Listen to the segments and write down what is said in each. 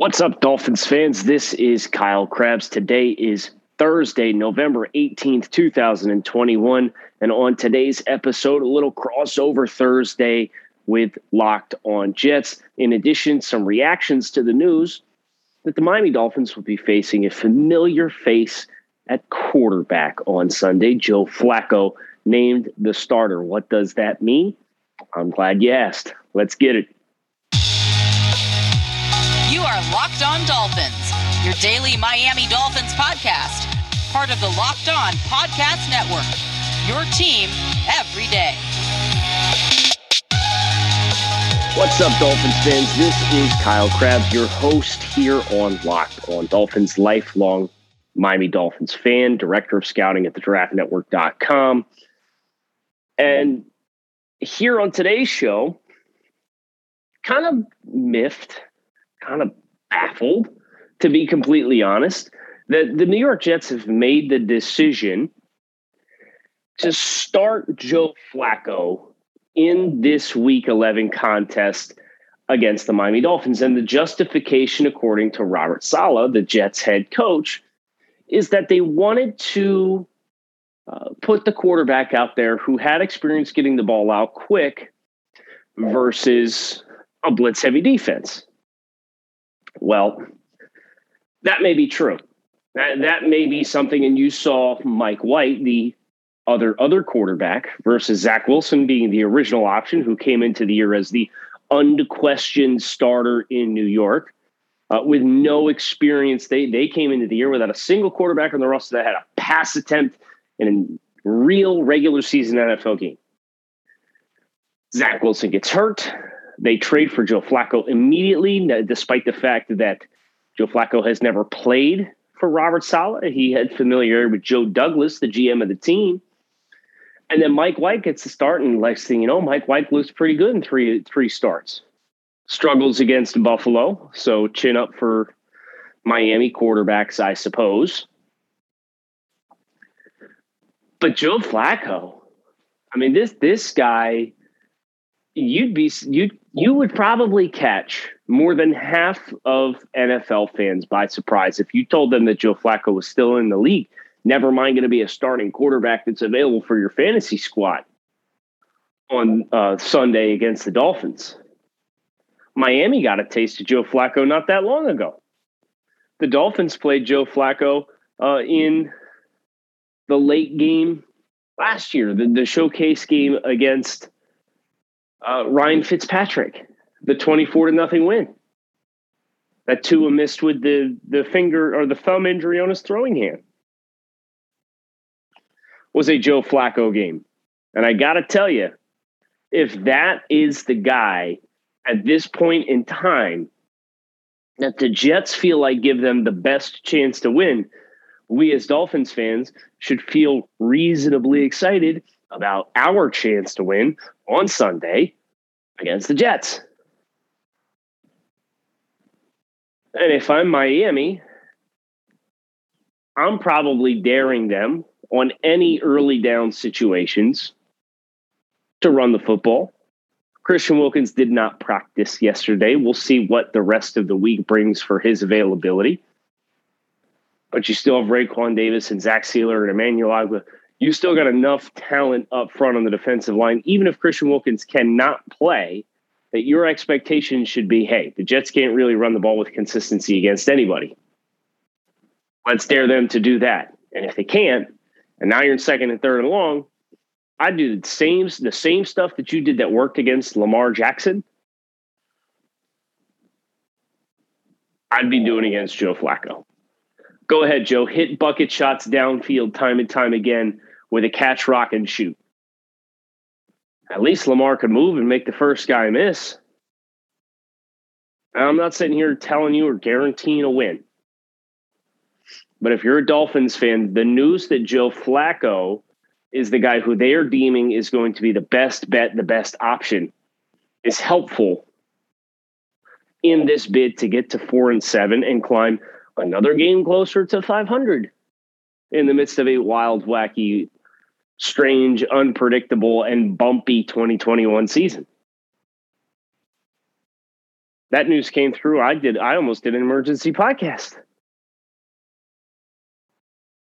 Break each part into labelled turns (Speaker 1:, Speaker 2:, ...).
Speaker 1: What's up, Dolphins fans? This is Kyle Crabbs. Today is Thursday, November 18th, 2021. And on today's episode, a little crossover Thursday with Locked on Jets. In addition, some reactions to the news that the Miami Dolphins will be facing a familiar face at quarterback on Sunday. Joe Flacco named the starter. What does that mean? I'm glad you asked. Let's get it.
Speaker 2: You are Locked On Dolphins, your daily Miami Dolphins podcast, part of the Locked On Podcast Network. Your team every day.
Speaker 1: What's up, Dolphins fans? This is Kyle Crabbs, your host here on Locked On Dolphins, lifelong Miami Dolphins fan, director of scouting at the draftnetwork.com. And here on today's show, kind of miffed, kind of baffled, to be completely honest, that the New York Jets have made the decision to start Joe Flacco in this week 11 contest against the Miami Dolphins. And the justification, according to Robert Saleh, the Jets head coach, is that they wanted to uh, put the quarterback out there who had experience getting the ball out quick versus a blitz heavy defense. Well, that may be true. That, that may be something. And you saw Mike White, the other other quarterback, versus Zach Wilson being the original option, who came into the year as the unquestioned starter in New York. Uh, with no experience, they they came into the year without a single quarterback on the roster that had a pass attempt in a real regular season NFL game. Zach Wilson gets hurt. They trade for Joe Flacco immediately, despite the fact that Joe Flacco has never played for Robert Saleh. He had familiarity with Joe Douglas, the GM of the team. And then Mike White gets the start, and next thing you know, Mike White looks pretty good in three three starts. Struggles against Buffalo, so chin up for Miami quarterbacks, I suppose. But Joe Flacco, I mean this this guy, you'd be you you would probably catch more than half of NFL fans by surprise if you told them that Joe Flacco was still in the league. Never mind going to be a starting quarterback that's available for your fantasy squad on uh, Sunday against the Dolphins. Miami got a taste of Joe Flacco not that long ago. The Dolphins played Joe Flacco uh, in the late game last year, the, the showcase game against uh, Ryan Fitzpatrick, the 24 to nothing win. That Tua missed with the, the finger or the thumb injury on his throwing hand was a Joe Flacco game. And I got to tell you, if that is the guy at this point in time that the Jets feel like give them the best chance to win, we as Dolphins fans should feel reasonably excited about our chance to win on Sunday against the Jets. And if I'm Miami, I'm probably daring them on any early down situations to run the football. Christian Wilkins did not practice yesterday. We'll see what the rest of the week brings for his availability. But you still have Raekwon Davis and Zach Sieler and Emmanuel Ogbah. You still got enough talent up front on the defensive line, even if Christian Wilkins cannot play, that your expectation should be hey, the Jets can't really run the ball with consistency against anybody. Let's dare them to do that. And if they can't, and now you're in second and third and long, I do the same the same stuff that you did that worked against Lamar Jackson. I'd be doing against Joe Flacco. Go ahead, Joe. Hit bucket shots downfield time and time again with a catch, rock, and shoot. At least Lamar could move and make the first guy miss. I'm not sitting here telling you or guaranteeing a win. But if you're a Dolphins fan, the news that Joe Flacco is the guy who they are deeming is going to be the best bet, the best option, is helpful in this bid to get to four and seven and climb another game closer to 500 in the midst of a wild, wacky, strange, unpredictable, and bumpy 2021 season.
Speaker 3: that news came through, I did. I almost did an emergency podcast.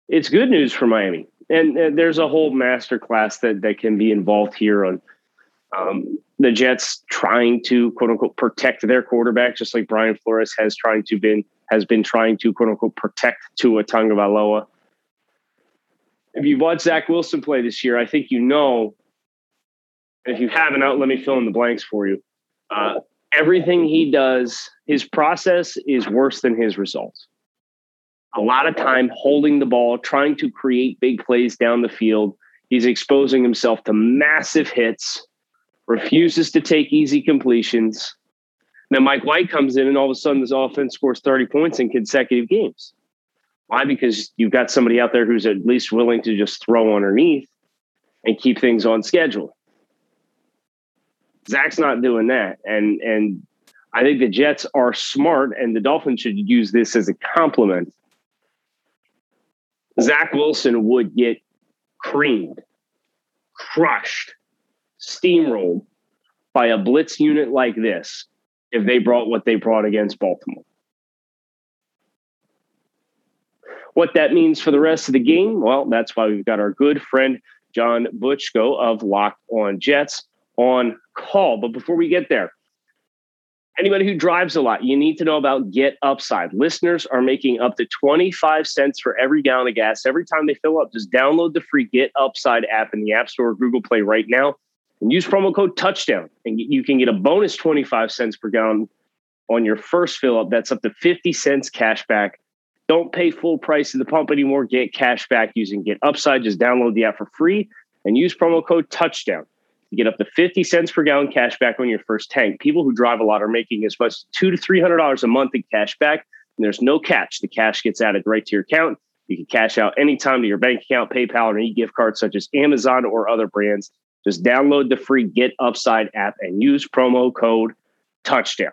Speaker 3: It's good news for Miami, and, there's a whole master class that that can be involved here on um, the Jets trying to quote unquote protect their quarterback, just like Brian Flores has trying to been has been trying to quote unquote protect Tua Tagovailoa. If you've watched Zach Wilson play this year, I think you know. If you haven't, out, let me fill in the blanks for you. Uh, everything he does, his process is worse than his results. A lot of time holding the ball, trying to create big plays down the field. He's exposing himself to massive hits, refuses to take easy completions. Then Mike White comes in, and all of a sudden, this offense scores 30 points in consecutive games. Why? Because you've got somebody out there who's at least willing to just throw underneath and keep things on schedule. Zach's not doing that. And and I think the Jets are smart and the Dolphins should use this as a compliment. Zach Wilson would get creamed, crushed, steamrolled by a blitz unit like this if they brought what they brought against Baltimore. What that means for the rest of the game, well, that's why we've got our good friend John Butchko of Locked On Jets on call. But before we get there, anybody who drives a lot, you need to know about Get Upside. Listeners are making up to 25 cents for every gallon of gas every time they fill up. Just download the free Get Upside app in the App Store or Google Play right now and use promo code touchdown. And you can get a bonus 25 cents per gallon on your first fill up. That's up to 50 cents cash back. Don't pay full price at the pump anymore. Get cash back using Get Upside. Just download the app for free and use promo code touchdown. You get up to 50 cents per gallon cash back on your first tank. People who drive a lot are making as much as two to three hundred dollars a month in cash back. And there's no catch. The cash gets added right to your account. You can cash out anytime to your bank account, PayPal, or any gift card such as Amazon or other brands. Just download the free Get Upside app and use promo code touchdown.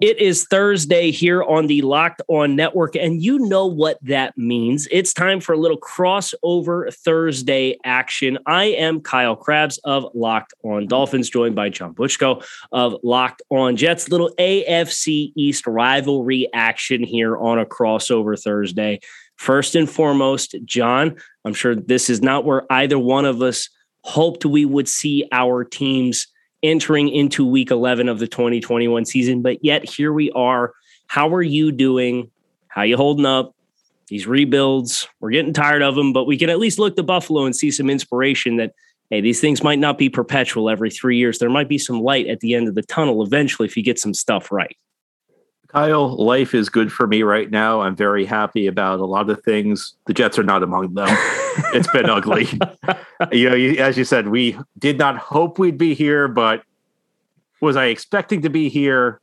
Speaker 1: It is Thursday here on the Locked On Network, and you know what that means. It's time for a little crossover Thursday action. I am Kyle Crabbs of Locked On Dolphins, joined by John Butchko of Locked On Jets. Little AFC East rivalry action here on a crossover Thursday. First and foremost, John, I'm sure this is not where either one of us hoped we would see our teams entering into week 11 of the 2021 season. But yet here we are. How are you doing? How you holding up? These rebuilds, we're getting tired of them, but we can at least look to Buffalo and see some inspiration that, hey, these things might not be perpetual every three years. There might be some light at the end of the tunnel eventually if you get some stuff right.
Speaker 4: Kyle, life is good for me right now. I'm very happy about a lot of things. The Jets are not among them. it's been ugly. you know, as you said, we did not hope we'd be here, but was I expecting to be here?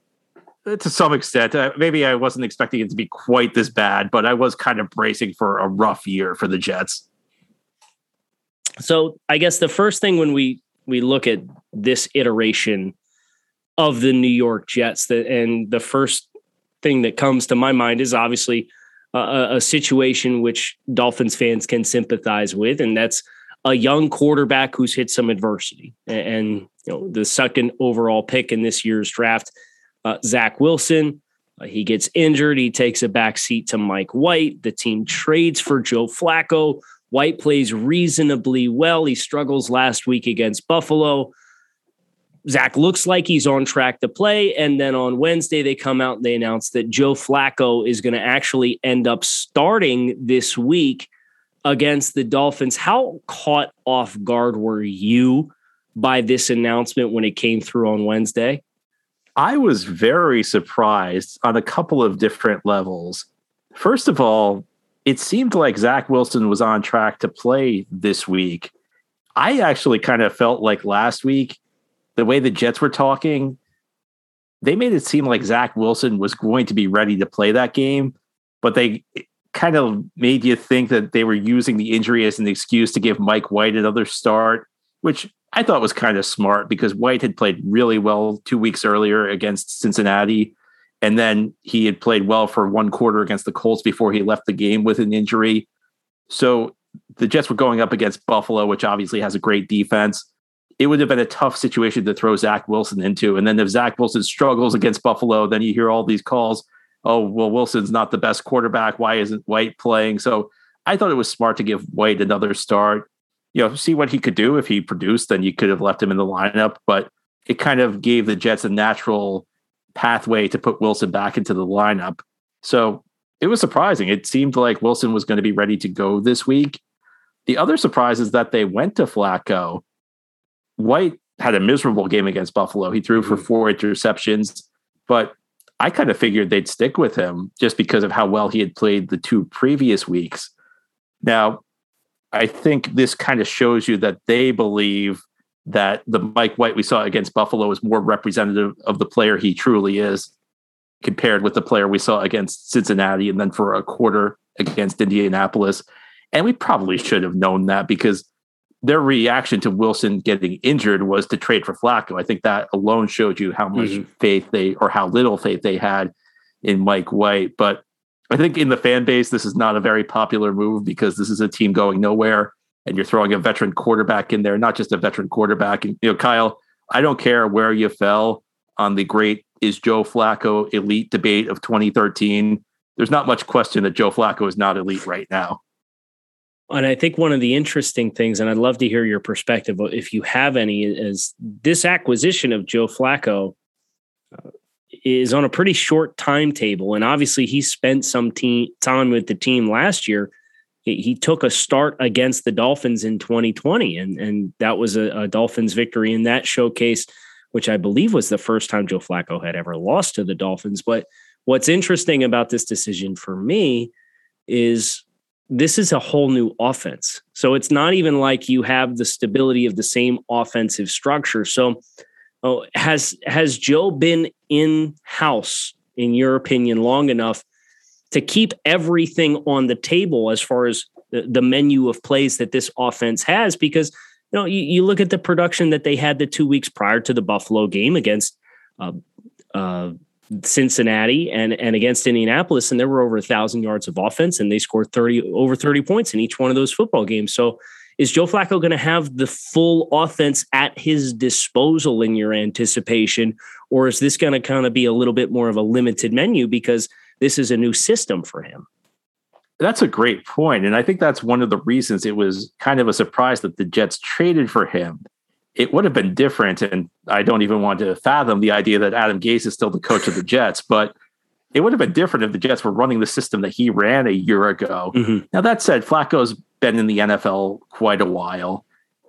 Speaker 4: To some extent, uh, maybe I wasn't expecting it to be quite this bad, but I was kind of bracing for a rough year for the Jets.
Speaker 1: So, I guess the first thing when we we look at this iteration of the New York Jets, that and the first thing that comes to my mind is obviously a, a situation which Dolphins fans can sympathize with, and that's a young quarterback who's hit some adversity. And, you know, the second overall pick in this year's draft, uh, Zach Wilson, uh, he gets injured. He takes a back seat to Mike White. The team trades for Joe Flacco. White plays reasonably well. He struggles last week against Buffalo. Zach looks like he's on track to play. And then on Wednesday, they come out and they announce that Joe Flacco is going to actually end up starting this week against the Dolphins. How caught off guard were you by this announcement when it came through on Wednesday?
Speaker 4: I was very surprised on a couple of different levels. First of all, it seemed like Zach Wilson was on track to play this week. I actually kind of felt like last week the way the Jets were talking, they made it seem like Zach Wilson was going to be ready to play that game, but they kind of made you think that they were using the injury as an excuse to give Mike White another start, which I thought was kind of smart because White had played really well two weeks earlier against Cincinnati. And then he had played well for one quarter against the Colts before he left the game with an injury. So the Jets were going up against Buffalo, which obviously has a great defense it would have been a tough situation to throw Zach Wilson into. And then if Zach Wilson struggles against Buffalo, then you hear all these calls. Oh, well, Wilson's not the best quarterback. Why isn't White playing? So I thought it was smart to give White another start. You know, see what he could do. If he produced, then you could have left him in the lineup. But it kind of gave the Jets a natural pathway to put Wilson back into the lineup. So it was surprising. It seemed like Wilson was going to be ready to go this week. The other surprise is that they went to Flacco. White had a miserable game against Buffalo. He threw for mm-hmm. four interceptions, but I kind of figured they'd stick with him just because of how well he had played the two previous weeks. Now, I think this kind of shows you that they believe that the Mike White we saw against Buffalo is more representative of the player he truly is compared with the player we saw against Cincinnati and then for a quarter against Indianapolis. And we probably should have known that because their reaction to Wilson getting injured was to trade for Flacco. I think that alone showed you how much mm-hmm. faith they or how little faith they had in Mike White. But I think in the fan base, this is not a very popular move because this is a team going nowhere and you're throwing a veteran quarterback in there, not just a veteran quarterback. And, you know, Kyle, I don't care where you fell on the great is Joe Flacco elite debate of 2013. There's not much question that Joe Flacco is not elite right now.
Speaker 1: And I think one of the interesting things, and I'd love to hear your perspective if you have any, is this acquisition of Joe Flacco uh, is on a pretty short timetable. And obviously, he spent some team, time with the team last year he took a start against the Dolphins in 2020, and and that was a, a, Dolphins victory in that showcase, which I believe was the first time Joe Flacco had ever lost to the Dolphins. But what's interesting about this decision for me is this is a whole new offense. So it's not even like you have the stability of the same offensive structure. So oh, has has Joe been in house, in your opinion, long enough to keep everything on the table as far as the, the menu of plays that this offense has because you know you, you, look at the production that they had the two weeks prior to the buffalo game against uh, uh, cincinnati and, and against indianapolis and there were over a thousand yards of offense and they scored 30 over 30 points in each one of those football games so is joe flacco going to have the full offense at his disposal in your anticipation or is this going to kind of be a little bit more of a limited menu because this is a new system for him.
Speaker 4: That's a great. And I think that's one of the reasons it was kind of a surprise that the Jets traded for him. It would have been different. And I don't even want to fathom the idea that Adam Gase is still the coach of the Jets, but it would have been different if the Jets were running the system that he ran a year ago. Mm-hmm. Now, that said, Flacco's been in the NFL quite a while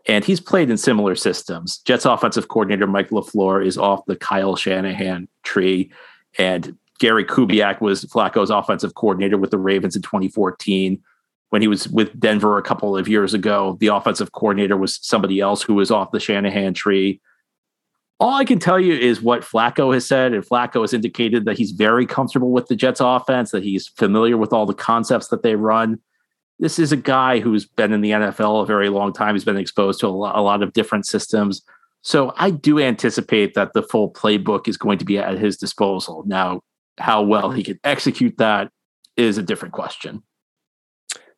Speaker 4: and he's played in similar systems. Jets offensive coordinator Mike LaFleur is off the Kyle Shanahan tree. And Gary Kubiak was Flacco's offensive coordinator with the Ravens in 2014. When he was with Denver a couple of years ago, the offensive coordinator was somebody else who was off the Shanahan tree. All I can tell you is what Flacco has said, and Flacco has indicated that he's very comfortable with the Jets offense, that he's familiar with all the concepts that they run. This is a guy who's been in the NFL a very long time. He's been exposed to a lot, of different systems. So I do anticipate that the full playbook is going to be at his disposal. Now, how well he can execute that is a different question.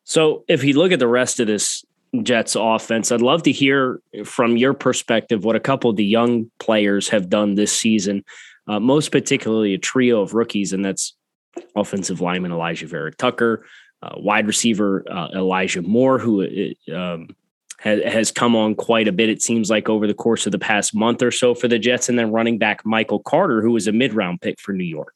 Speaker 1: So, if you look at the rest of this Jets offense, I'd love to hear from your perspective what a couple of the young players have done this season, uh, most particularly a trio of rookies, and that's offensive lineman Elijah Vera-Tucker, uh, wide receiver uh, Elijah Moore, who uh, um, has, has come on quite a bit, it seems like, over the course of the past month or so for the Jets, and then running back Michael Carter, who was a mid round pick for New York.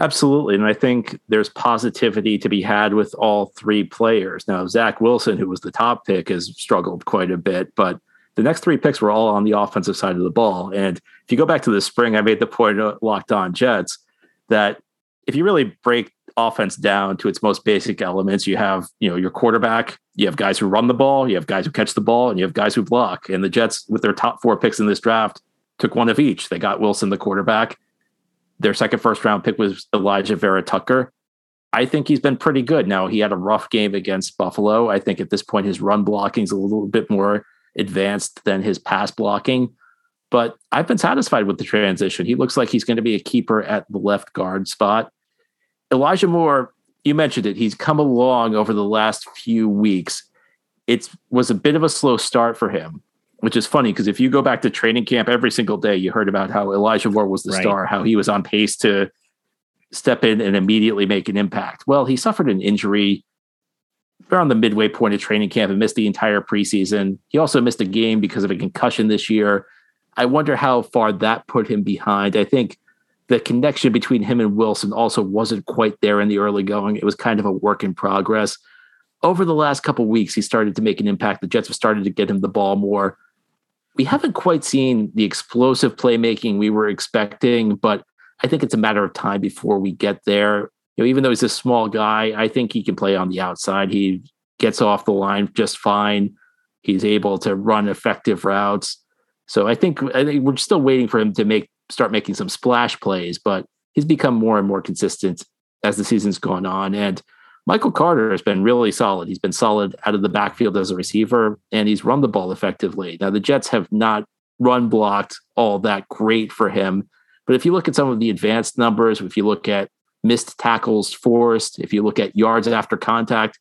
Speaker 4: Absolutely. And I think there's positivity to be had with all three players. Now, Zach Wilson, who was the top pick, has struggled quite a bit, but the next three picks were all on the offensive side of the ball. And if you go back to the spring, I made the point locked on Jets that if you really break offense down to its most basic elements, you have, you know, your quarterback, you have guys who run the ball, you have guys who catch the ball, and you have guys who block. And the Jets, with their top four picks in this draft, took one of each. They got Wilson, the quarterback, their second first round pick was Elijah Vera-Tucker. I think he's been pretty good. Now he had a rough game against Buffalo. I think at this point his run blocking is a little bit more advanced than his pass blocking. But I've been satisfied with the transition. He looks like he's going to be a keeper at the left guard spot. Elijah Moore, you mentioned it. He's come along over the last few weeks. It was a bit of a slow start for him. Which is funny because if you go back to training camp every single day, you heard about how Elijah Moore was the right. star, how he was on pace to step in and immediately make an impact. Well, he suffered an injury around the midway point of training camp and missed the entire preseason. He also missed a game because of a concussion this year. I wonder how far that put him behind. I think the connection between him and Wilson also wasn't quite there in the early going. It was kind of a work in progress. Over the last couple weeks, he started to make an impact. The Jets have started to get him the ball more. We haven't quite seen the explosive playmaking we were expecting, but I think it's a matter of time before we get there. You know, even though he's a small guy, I think he can play on the outside. He gets off the line just fine. He's able to run effective routes. So I think I think we're still waiting for him to make start making some splash plays, but he's become more and more consistent as the season's gone on. And Michael Carter has been really solid. He's been solid out of the backfield as a receiver, and he's run the ball effectively. Now the Jets have not run blocked all that great for him, but if you look at some of the advanced numbers, if you look at missed tackles forced, if you look at yards after contact,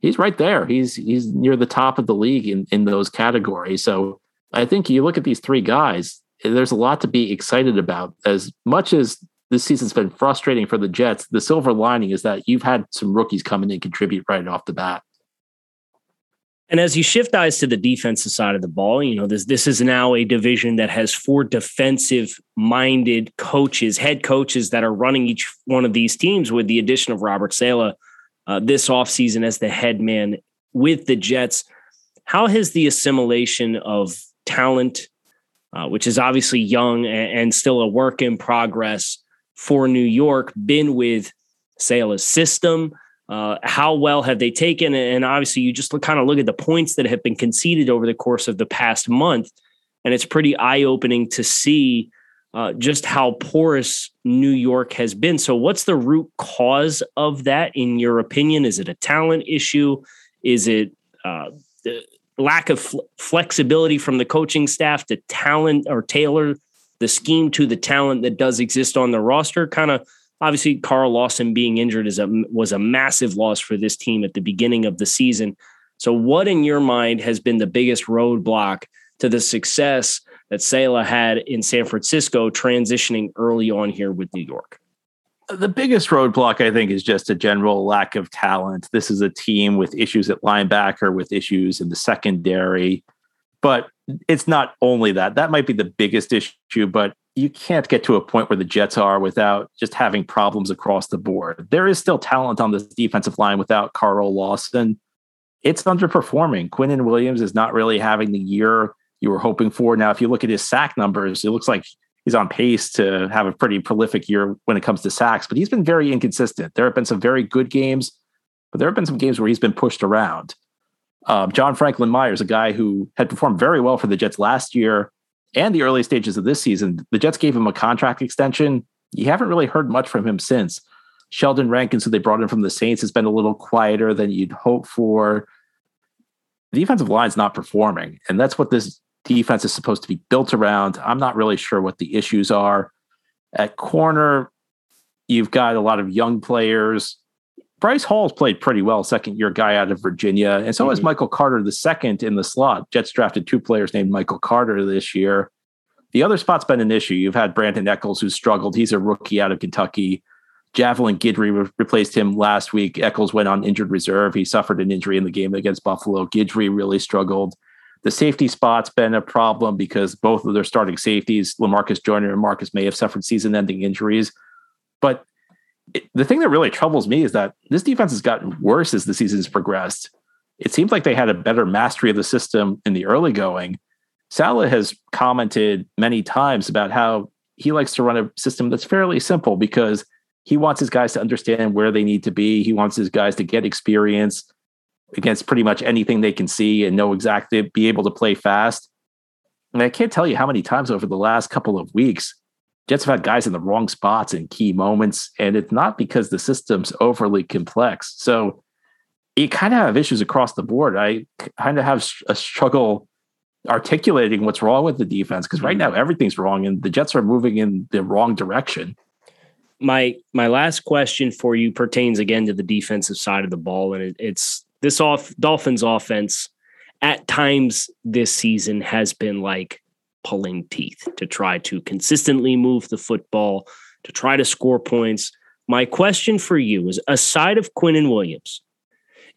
Speaker 4: he's right there. He's he's near the top of the league in, in those categories. So I think you look at these three guys, there's a lot to be excited about. As much as this season's been frustrating for the Jets, the silver lining is that you've had some rookies come in and contribute right off the bat.
Speaker 1: And as you shift eyes to the defensive side of the ball, you know, this this is now a division that has four defensive minded coaches, head coaches that are running each one of these teams with the addition of Robert Saleh uh, this offseason as the head man with the Jets. How has the assimilation of talent, uh, which is obviously young and, and still a work in progress for New York, been with Saleh's system? Uh, how well have they taken? And obviously, you just look, kind of look at the points that have been conceded over the course of the past month, and it's pretty eye opening to see uh, just how porous New York has been. So, what's the root cause of that, in your opinion? Is it a talent issue? Is it uh, lack of fl- flexibility from the coaching staff to talent or tailor the scheme to the talent that does exist on the roster? Kind of Obviously, Carl Lawson being injured is a was a massive loss for this team at the beginning of the season. So, what in your mind has been the biggest roadblock to the success that Saleh had in San Francisco, transitioning early on here with New York?
Speaker 4: The biggest roadblock, I think, is just a general lack of talent. This is a team with issues at linebacker, with issues in the secondary. But it's not only that. That might be the biggest issue, but you can't get to a point where the Jets are without just having problems across the board. There is still talent on this defensive line without Carl Lawson. It's underperforming. Quinnen Williams is not really having the year you were hoping for. Now, if you look at his sack numbers, it looks like he's on pace to have a pretty prolific year when it comes to sacks, but he's been very inconsistent. There have been some very good games, but there have been some games where he's been pushed around. Um, John Franklin Myers, a guy who had performed very well for the Jets last year, and the early stages of this season, the Jets gave him a contract extension. You haven't really heard much from him since. Sheldon Rankins, who they brought in from the Saints, has been a little quieter than you'd hope for. The defensive line's not performing, and that's what this defense is supposed to be built around. I'm not really sure what the issues are. At corner, you've got a lot of young players. Bryce Hall's played pretty well, second year guy out of Virginia. And so mm-hmm. has Michael Carter, the second in the slot. Jets drafted two players named Michael Carter this year. The other spot's been an issue. You've had Brandon Echols, who's struggled. He's a rookie out of Kentucky. Javelin Guidry re- replaced him last week. Echols went on injured reserve. He suffered an injury in the game against Buffalo. Guidry really struggled. The safety spot's been a problem because both of their starting safeties, Lamarcus Joyner and Marcus Maye, have suffered season ending injuries. But it, the thing that really troubles me is that this defense has gotten worse as the season has progressed. It seems like they had a better mastery of the system in the early going. Saleh has commented many times about how he likes to run a system that's fairly simple because he wants his guys to understand where they need to be. He wants his guys to get experience against pretty much anything they can see and know exactly, be able to play fast. And I can't tell you how many times over the last couple of weeks Jets have had guys in the wrong spots in key moments, and it's not because the system's overly complex. So you kind of have issues across the board. I kind of have a struggle articulating what's wrong with the defense because right mm-hmm. now everything's wrong, and the Jets are moving in the wrong direction.
Speaker 1: My my last question for you pertains again to the defensive side of the ball, and it, it's this off Dolphins offense at times this season has been like pulling teeth to try to consistently move the football, to try to score points. My question for you is aside of Quinnen Williams,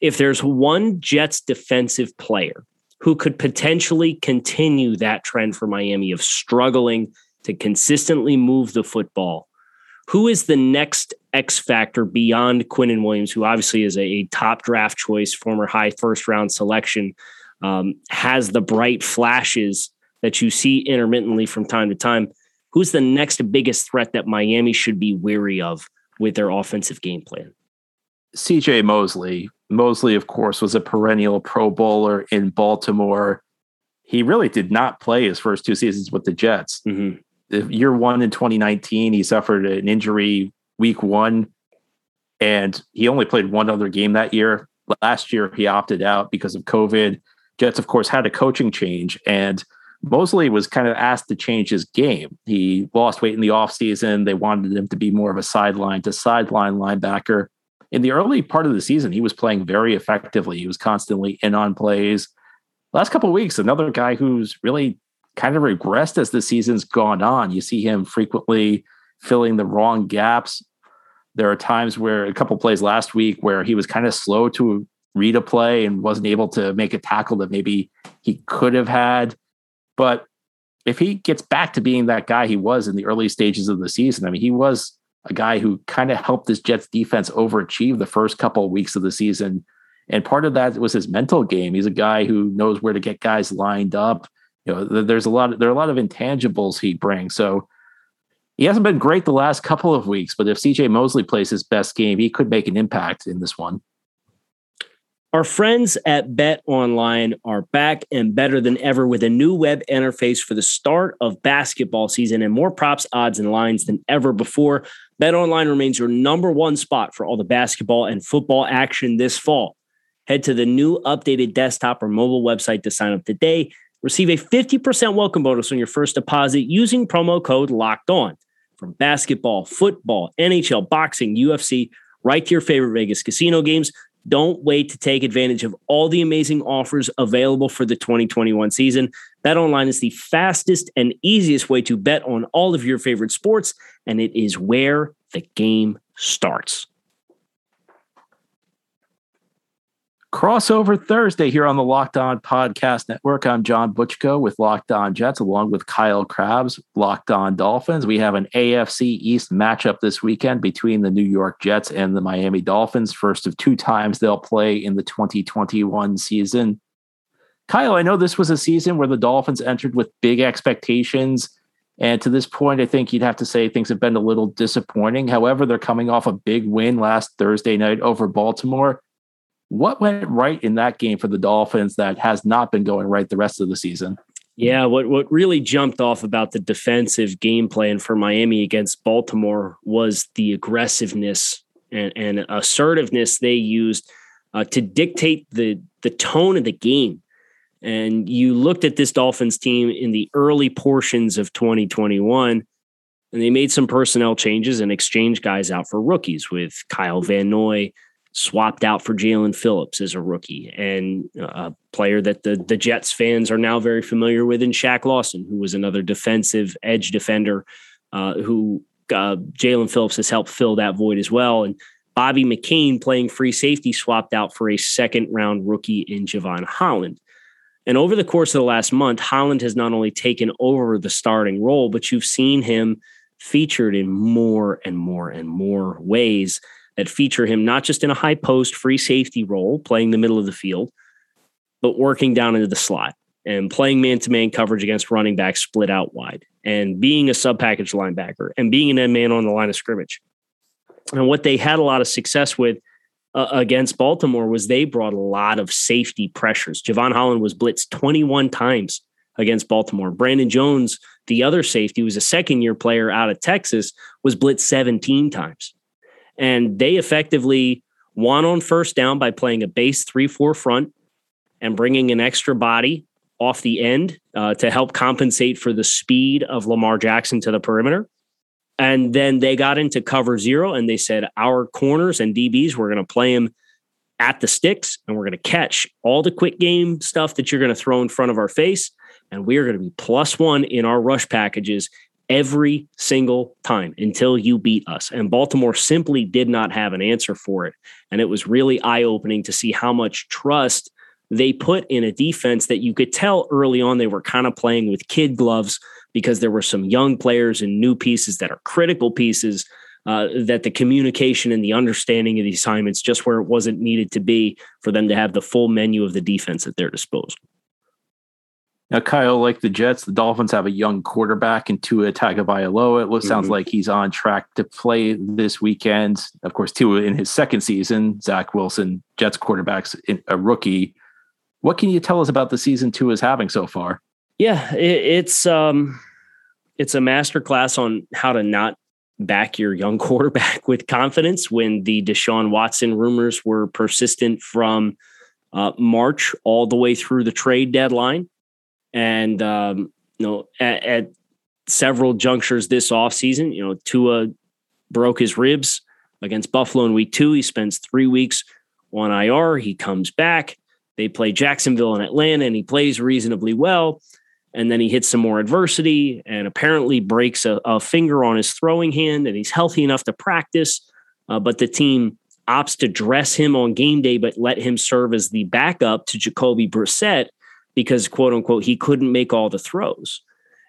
Speaker 1: if there's one Jets defensive player who could potentially continue that trend for Miami of struggling to consistently move the football, who is the next X factor beyond Quinnen Williams, who obviously is a, top draft choice, former high first round selection, um, has the bright flashes that you see intermittently from time to time? Who's the next biggest threat that Miami should be wary of with their offensive game plan?
Speaker 4: CJ Mosley. Mosley, of course, was a perennial Pro Bowler in Baltimore. He really did not play his first two seasons with the Jets. Mm-hmm. Year one in 2019, he suffered an injury week one, and he only played one other game that year. Last year, he opted out because of COVID. Jets, of course, had a coaching change, and Mosley was kind of asked to change his game. He lost weight in the offseason. They wanted him to be more of a sideline to sideline linebacker in the early part of the season, he was playing very effectively. He was constantly in on plays. Last couple weeks, another guy who's really kind of regressed as the season's gone on. You see him frequently filling the wrong gaps. There are times where a couple plays last week where he was kind of slow to read a play and wasn't able to make a tackle that maybe he could have had. But if he gets back to being that guy he was in the early stages of the season, I mean, he was a guy who kind of helped this Jets defense overachieve the first couple of weeks of the season. And part of that was his mental game. He's a guy who knows where to get guys lined up. You know, there's a lot of, there are a lot of intangibles he brings. So he hasn't been great the last couple of weeks, but if CJ Mosley plays his best game, he could make an impact in this one.
Speaker 1: Our friends at Bet Online are back and better than ever with a new web interface for the start of basketball season and more props, odds, and lines than ever before. Bet Online remains your number one spot for all the basketball and football action this fall. Head to the new updated desktop or mobile website to sign up today. Receive a 50% welcome bonus on your first deposit using promo code LOCKED ON. From basketball, football, NHL, boxing, UFC, right to your favorite Vegas casino games. Don't wait to take advantage of all the amazing offers available for the 2021 season. Bet online is the fastest and easiest way to bet on all of your favorite sports, and it is where the game starts.
Speaker 4: Crossover Thursday here on the Locked On Podcast Network. I'm John Butchko with Locked On Jets, along with Kyle Crabbs, Locked On Dolphins. We have an AFC East matchup this weekend between the New York Jets and the Miami Dolphins. First of two times they'll play in the 2021 season. Kyle, I know this was a season where the Dolphins entered with big expectations. And to this point, I think you'd have to say things have been a little disappointing. However, they're coming off a big win last Thursday night over Baltimore. What went right in that game for the Dolphins that has not been going right the rest of the season?
Speaker 1: Yeah, what what really jumped off about the defensive game plan for Miami against Baltimore was the aggressiveness and, and assertiveness they used uh, to dictate the the tone of the game. And you looked at this Dolphins team in the early portions of 2021, and they made some personnel changes and exchanged guys out for rookies with Kyle Van Noy, swapped out for Jaelan Phillips as a rookie and a player that the, the Jets fans are now very familiar with in Shaq Lawson, who was another defensive edge defender uh, who uh, Jaelan Phillips has helped fill that void as well. And Bobby McCain playing free safety swapped out for a second round rookie in Jevon Holland. And over the course of the last month, Holland has not only taken over the starting role, but you've seen him featured in more and more and more ways that feature him not just in a high post free safety role, playing the middle of the field, but working down into the slot and playing man to man coverage against running backs split out wide and being a sub package linebacker and being an end man on the line of scrimmage. And what they had a lot of success with uh, against Baltimore was they brought a lot of safety pressures. Jevon Holland was blitzed 21 times against Baltimore. Brandon Jones, the other safety, was a second year player out of Texas, was blitzed 17 times. And they effectively won on first down by playing a base 3 4 front and bringing an extra body off the end uh, to help compensate for the speed of Lamar Jackson to the perimeter. And then they got into cover zero and they said, Our corners and DBs, we're going to play them at the sticks and we're going to catch all the quick game stuff that you're going to throw in front of our face. And we are going to be plus one in our rush packages every single time until you beat us. And Baltimore simply did not have an answer for it. And it was really eye opening to see how much trust they put in a defense that you could tell early on they were kind of playing with kid gloves because there were some young players and new pieces that are critical pieces. Uh, that the communication and the understanding of the assignments just where it wasn't needed to be for them to have the full menu of the defense at their disposal.
Speaker 4: Now, Kyle, like the Jets, the Dolphins have a young quarterback in Tua Tagovailoa. It looks, mm-hmm. sounds like he's on track to play this weekend. Of course, Tua in his second season, Zach Wilson, Jets quarterback's a rookie. What can you tell us about the season Tua is having so far?
Speaker 1: Yeah, it, it's um, it's a master class on how to not back your young quarterback with confidence when the Deshaun Watson rumors were persistent from uh, March all the way through the trade deadline and um, you know, at, at, several junctures this offseason, you know, Tua broke his ribs against Buffalo in week two. He spends three weeks on IR. He comes back. They play Jacksonville and Atlanta, and he plays reasonably well. And then he hits some more adversity and apparently breaks a, a finger on his throwing hand. And he's healthy enough to practice, uh, but the team opts to dress him on game day, but let him serve as the backup to Jacoby Brissett because quote unquote he couldn't make all the throws.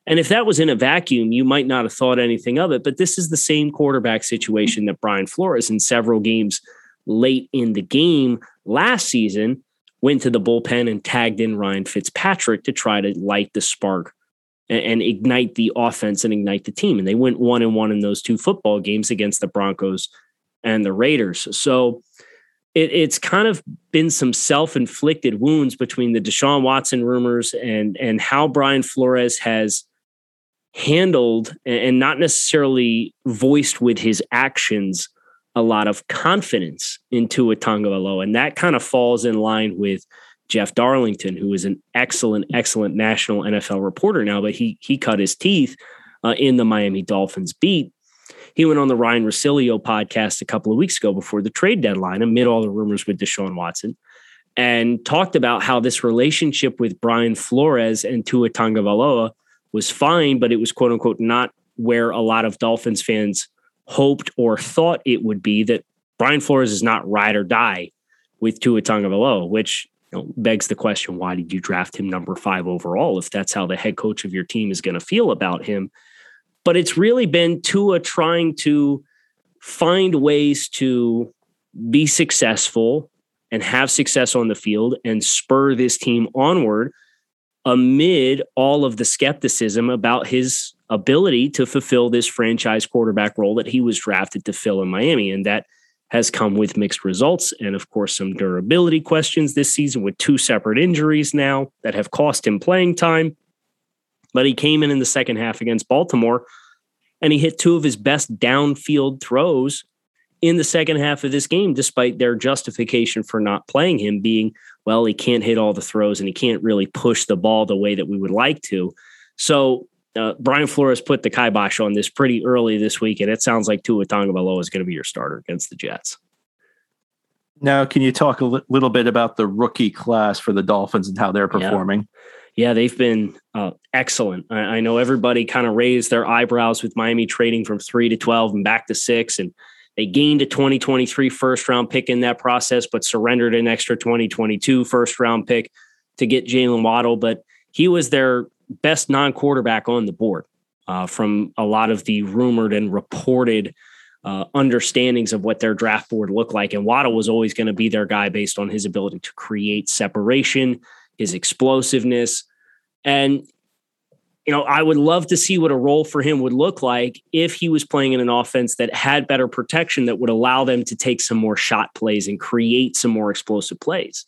Speaker 1: And if that was in a vacuum, you might not have thought anything of it. But this is the same quarterback situation that Brian Flores in several games late in the game last season went to the bullpen and tagged in Ryan Fitzpatrick to try to light the spark and, and ignite the offense and ignite the team. And they went one and one in those two football games against the Broncos and the Raiders. So it, it's kind of been some self-inflicted wounds between the Deshaun Watson rumors and and how Brian Flores has handled and not necessarily voiced with his actions a lot of confidence into a Tagovailoa, and that kind of falls in line with Jeff Darlington, who is an excellent, excellent national NFL reporter now, but he he cut his teeth uh, in the Miami Dolphins beat he went on the Ryan Russillo podcast a couple of weeks ago before the trade deadline, amid all the rumors with Deshaun Watson, and talked about how this relationship with Brian Flores and Tua Tagovailoa was fine, but it was quote unquote not where a lot of Dolphins fans hoped or thought it would be. That Brian Flores is not ride or die with Tua Tagovailoa, which you know, begs the question: Why did you draft him number five overall if that's how the head coach of your team is going to feel about him? But it's really been Tua trying to find ways to be successful and have success on the field and spur this team onward amid all of the skepticism about his ability to fulfill this franchise quarterback role that he was drafted to fill in Miami. And that has come with mixed results and, of course, some durability questions this season with two separate injuries now that have cost him playing time. But he came in in the second half against Baltimore and he hit two of his best downfield throws in the second half of this game, despite their justification for not playing him being, well, he can't hit all the throws and he can't really push the ball the way that we would like to. So uh, Brian Flores put the kibosh on this pretty early this week, and it sounds like Tua Tagovailoa is going to be your starter against the Jets.
Speaker 4: Now, can you talk a li- little bit about the rookie class for the Dolphins and how they're performing?
Speaker 1: Yeah yeah, they've been uh, excellent. I, I, know everybody kind of raised their eyebrows with Miami trading from three to 12 and back to six. And they gained a 2023 first round pick in that process, but surrendered an extra 2022 first round pick to get Jaylen Waddle. But he was their best non quarterback on the board uh, from a lot of the rumored and reported uh, understandings of what their draft board looked like. And Waddle was always going to be their guy based on his ability to create separation, his explosiveness, and you know, I would love to see what a role for him would look like if he was playing in an offense that had better protection that would allow them to take some more shot plays and create some more explosive plays.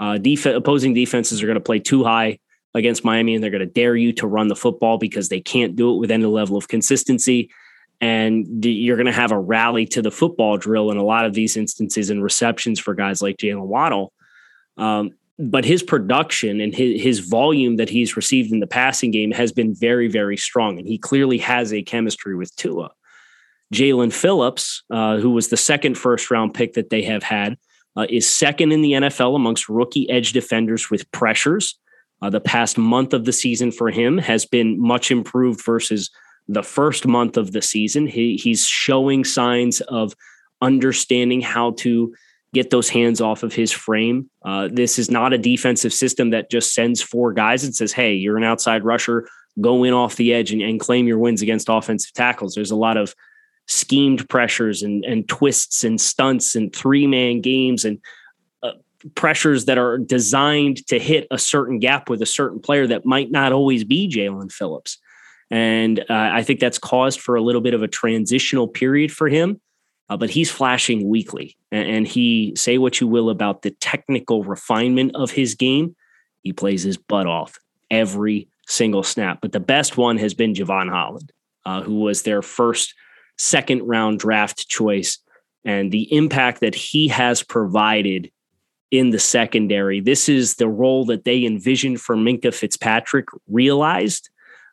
Speaker 1: Uh, def- opposing defenses are going to play too high against Miami and they're going to dare you to run the football because they can't do it with any level of consistency. And you're going to have a rally to the football drill in a lot of these instances and receptions for guys like Jaylen Waddle. Um, but his production and his, his volume that he's received in the passing game has been very, very strong. And he clearly has a chemistry with Tua. Jaelan Phillips, uh, who was the second first round pick that they have had, uh, is second in the NFL amongst rookie edge defenders with pressures. Uh, the past month of the season for him has been much improved versus the first month of the season. He, he's showing signs of understanding how to get those hands off of his frame. Uh, this is not a defensive system that just sends four guys and says, hey, you're an outside rusher, go in off the edge and, and claim your wins against offensive tackles. There's a lot of schemed pressures and, and twists and stunts and three man games and uh, pressures that are designed to hit a certain gap with a certain player that might not always be Jaelan Phillips. And uh, I think that's caused for a little bit of a transitional period for him. Uh, but he's flashing weekly. And, and he, say what you will about the technical refinement of his game, he plays his butt off every single snap. But the best one has been Jevon Holland, uh, who was their first second round draft choice. And the impact that he has provided in the secondary, this is the role that they envisioned for Minkah Fitzpatrick realized.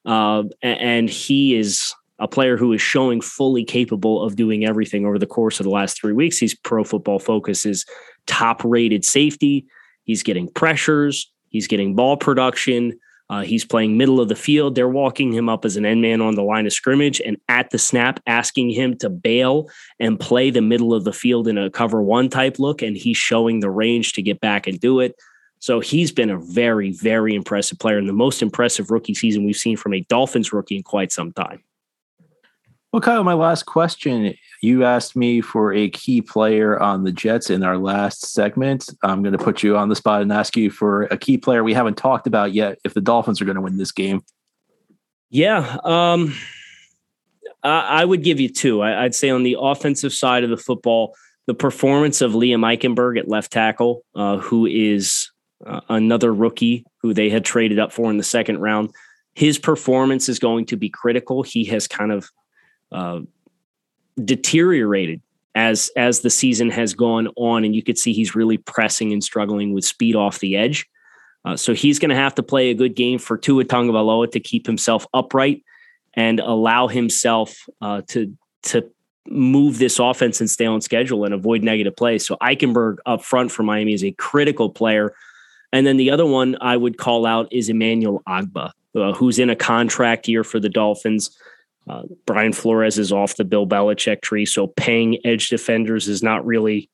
Speaker 1: Uh, and he is a player who is showing fully capable of doing everything over the course of the last three weeks. He's pro football focus is top rated safety. He's getting pressures. He's getting ball production. Uh, he's playing middle of the field. They're walking him up as an end man on the line of scrimmage and at the snap, asking him to bail and play the middle of the field in a cover one type look. And he's showing the range to get back and do it. So he's been a very, very impressive player and the most impressive rookie season we've seen from a Dolphins rookie in quite some time.
Speaker 4: Well, Kyle, my last question. You asked me for a key player on the Jets in our last segment. I'm going to put you on the spot and ask you for a key player we haven't talked about yet if the Dolphins are going to win this game.
Speaker 1: Yeah. Um, I, I, would give you two. I, would say on the offensive side of the football, the performance of Liam Eichenberg at left tackle, uh, who is uh, another rookie who they had traded up for in the second round. His performance is going to be critical. He has kind of uh, deteriorated as as the season has gone on, and you could see he's really pressing and struggling with speed off the edge. Uh, so he's going to have to play a good game for Tua Tagovailoa to keep himself upright and allow himself uh, to to move this offense and stay on schedule and avoid negative plays. So Eichenberg up front for Miami is a critical player. And then the other one I would call out is Emmanuel Ogbah, uh, who's in a contract year for the Dolphins. Uh, Brian Flores is off the Bill Belichick tree, so paying edge defenders is not really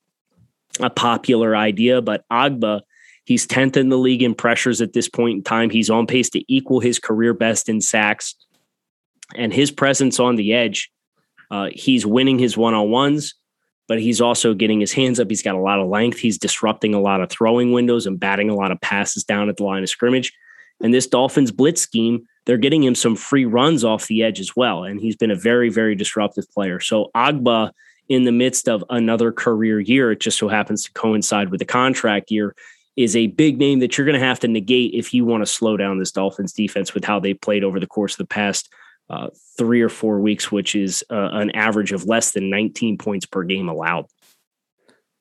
Speaker 1: a popular idea. But Ogbah, he's 10th in the league in pressures at this point in time. He's on pace to equal his career best in sacks. And his presence on the edge, uh, he's winning his one on ones, but he's also getting his hands up. He's got a lot of length. He's disrupting a lot of throwing windows and batting a lot of passes down at the line of scrimmage. And this Dolphins blitz scheme they're getting him some free runs off the edge as well. And he's been a very, very disruptive player. So Ogbah, in the midst of another career year, it just so happens to coincide with the contract year, is a big name that you're going to have to negate if you want to slow down this Dolphins defense with how they played over the course of the past uh, three or four weeks, which is uh, an average of less than 19 points per game allowed.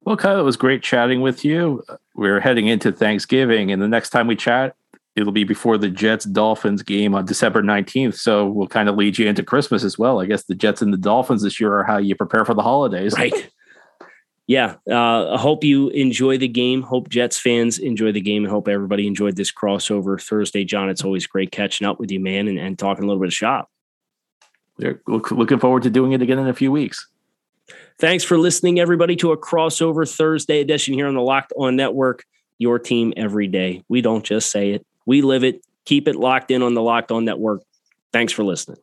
Speaker 4: Well, Kyle, it was great chatting with you. We're heading into Thanksgiving, and the next time we chat, it'll be before the Jets Dolphins game on December 19th. So we'll kind of lead you into Christmas as well. I guess the Jets and the Dolphins this year are how you prepare for the holidays.
Speaker 1: Right. Yeah. Uh, I hope you enjoy the game. Hope Jets fans enjoy the game and hope everybody enjoyed this crossover Thursday. John, it's always great catching up with you, man, and, and talking a little bit of shop.
Speaker 4: We're looking forward to doing it again in a few weeks.
Speaker 1: Thanks for listening, everybody, to a crossover Thursday edition here on the Locked On Network. Your team every day. We don't just say it, we live it. Keep it locked in on the Locked On Network. Thanks for listening.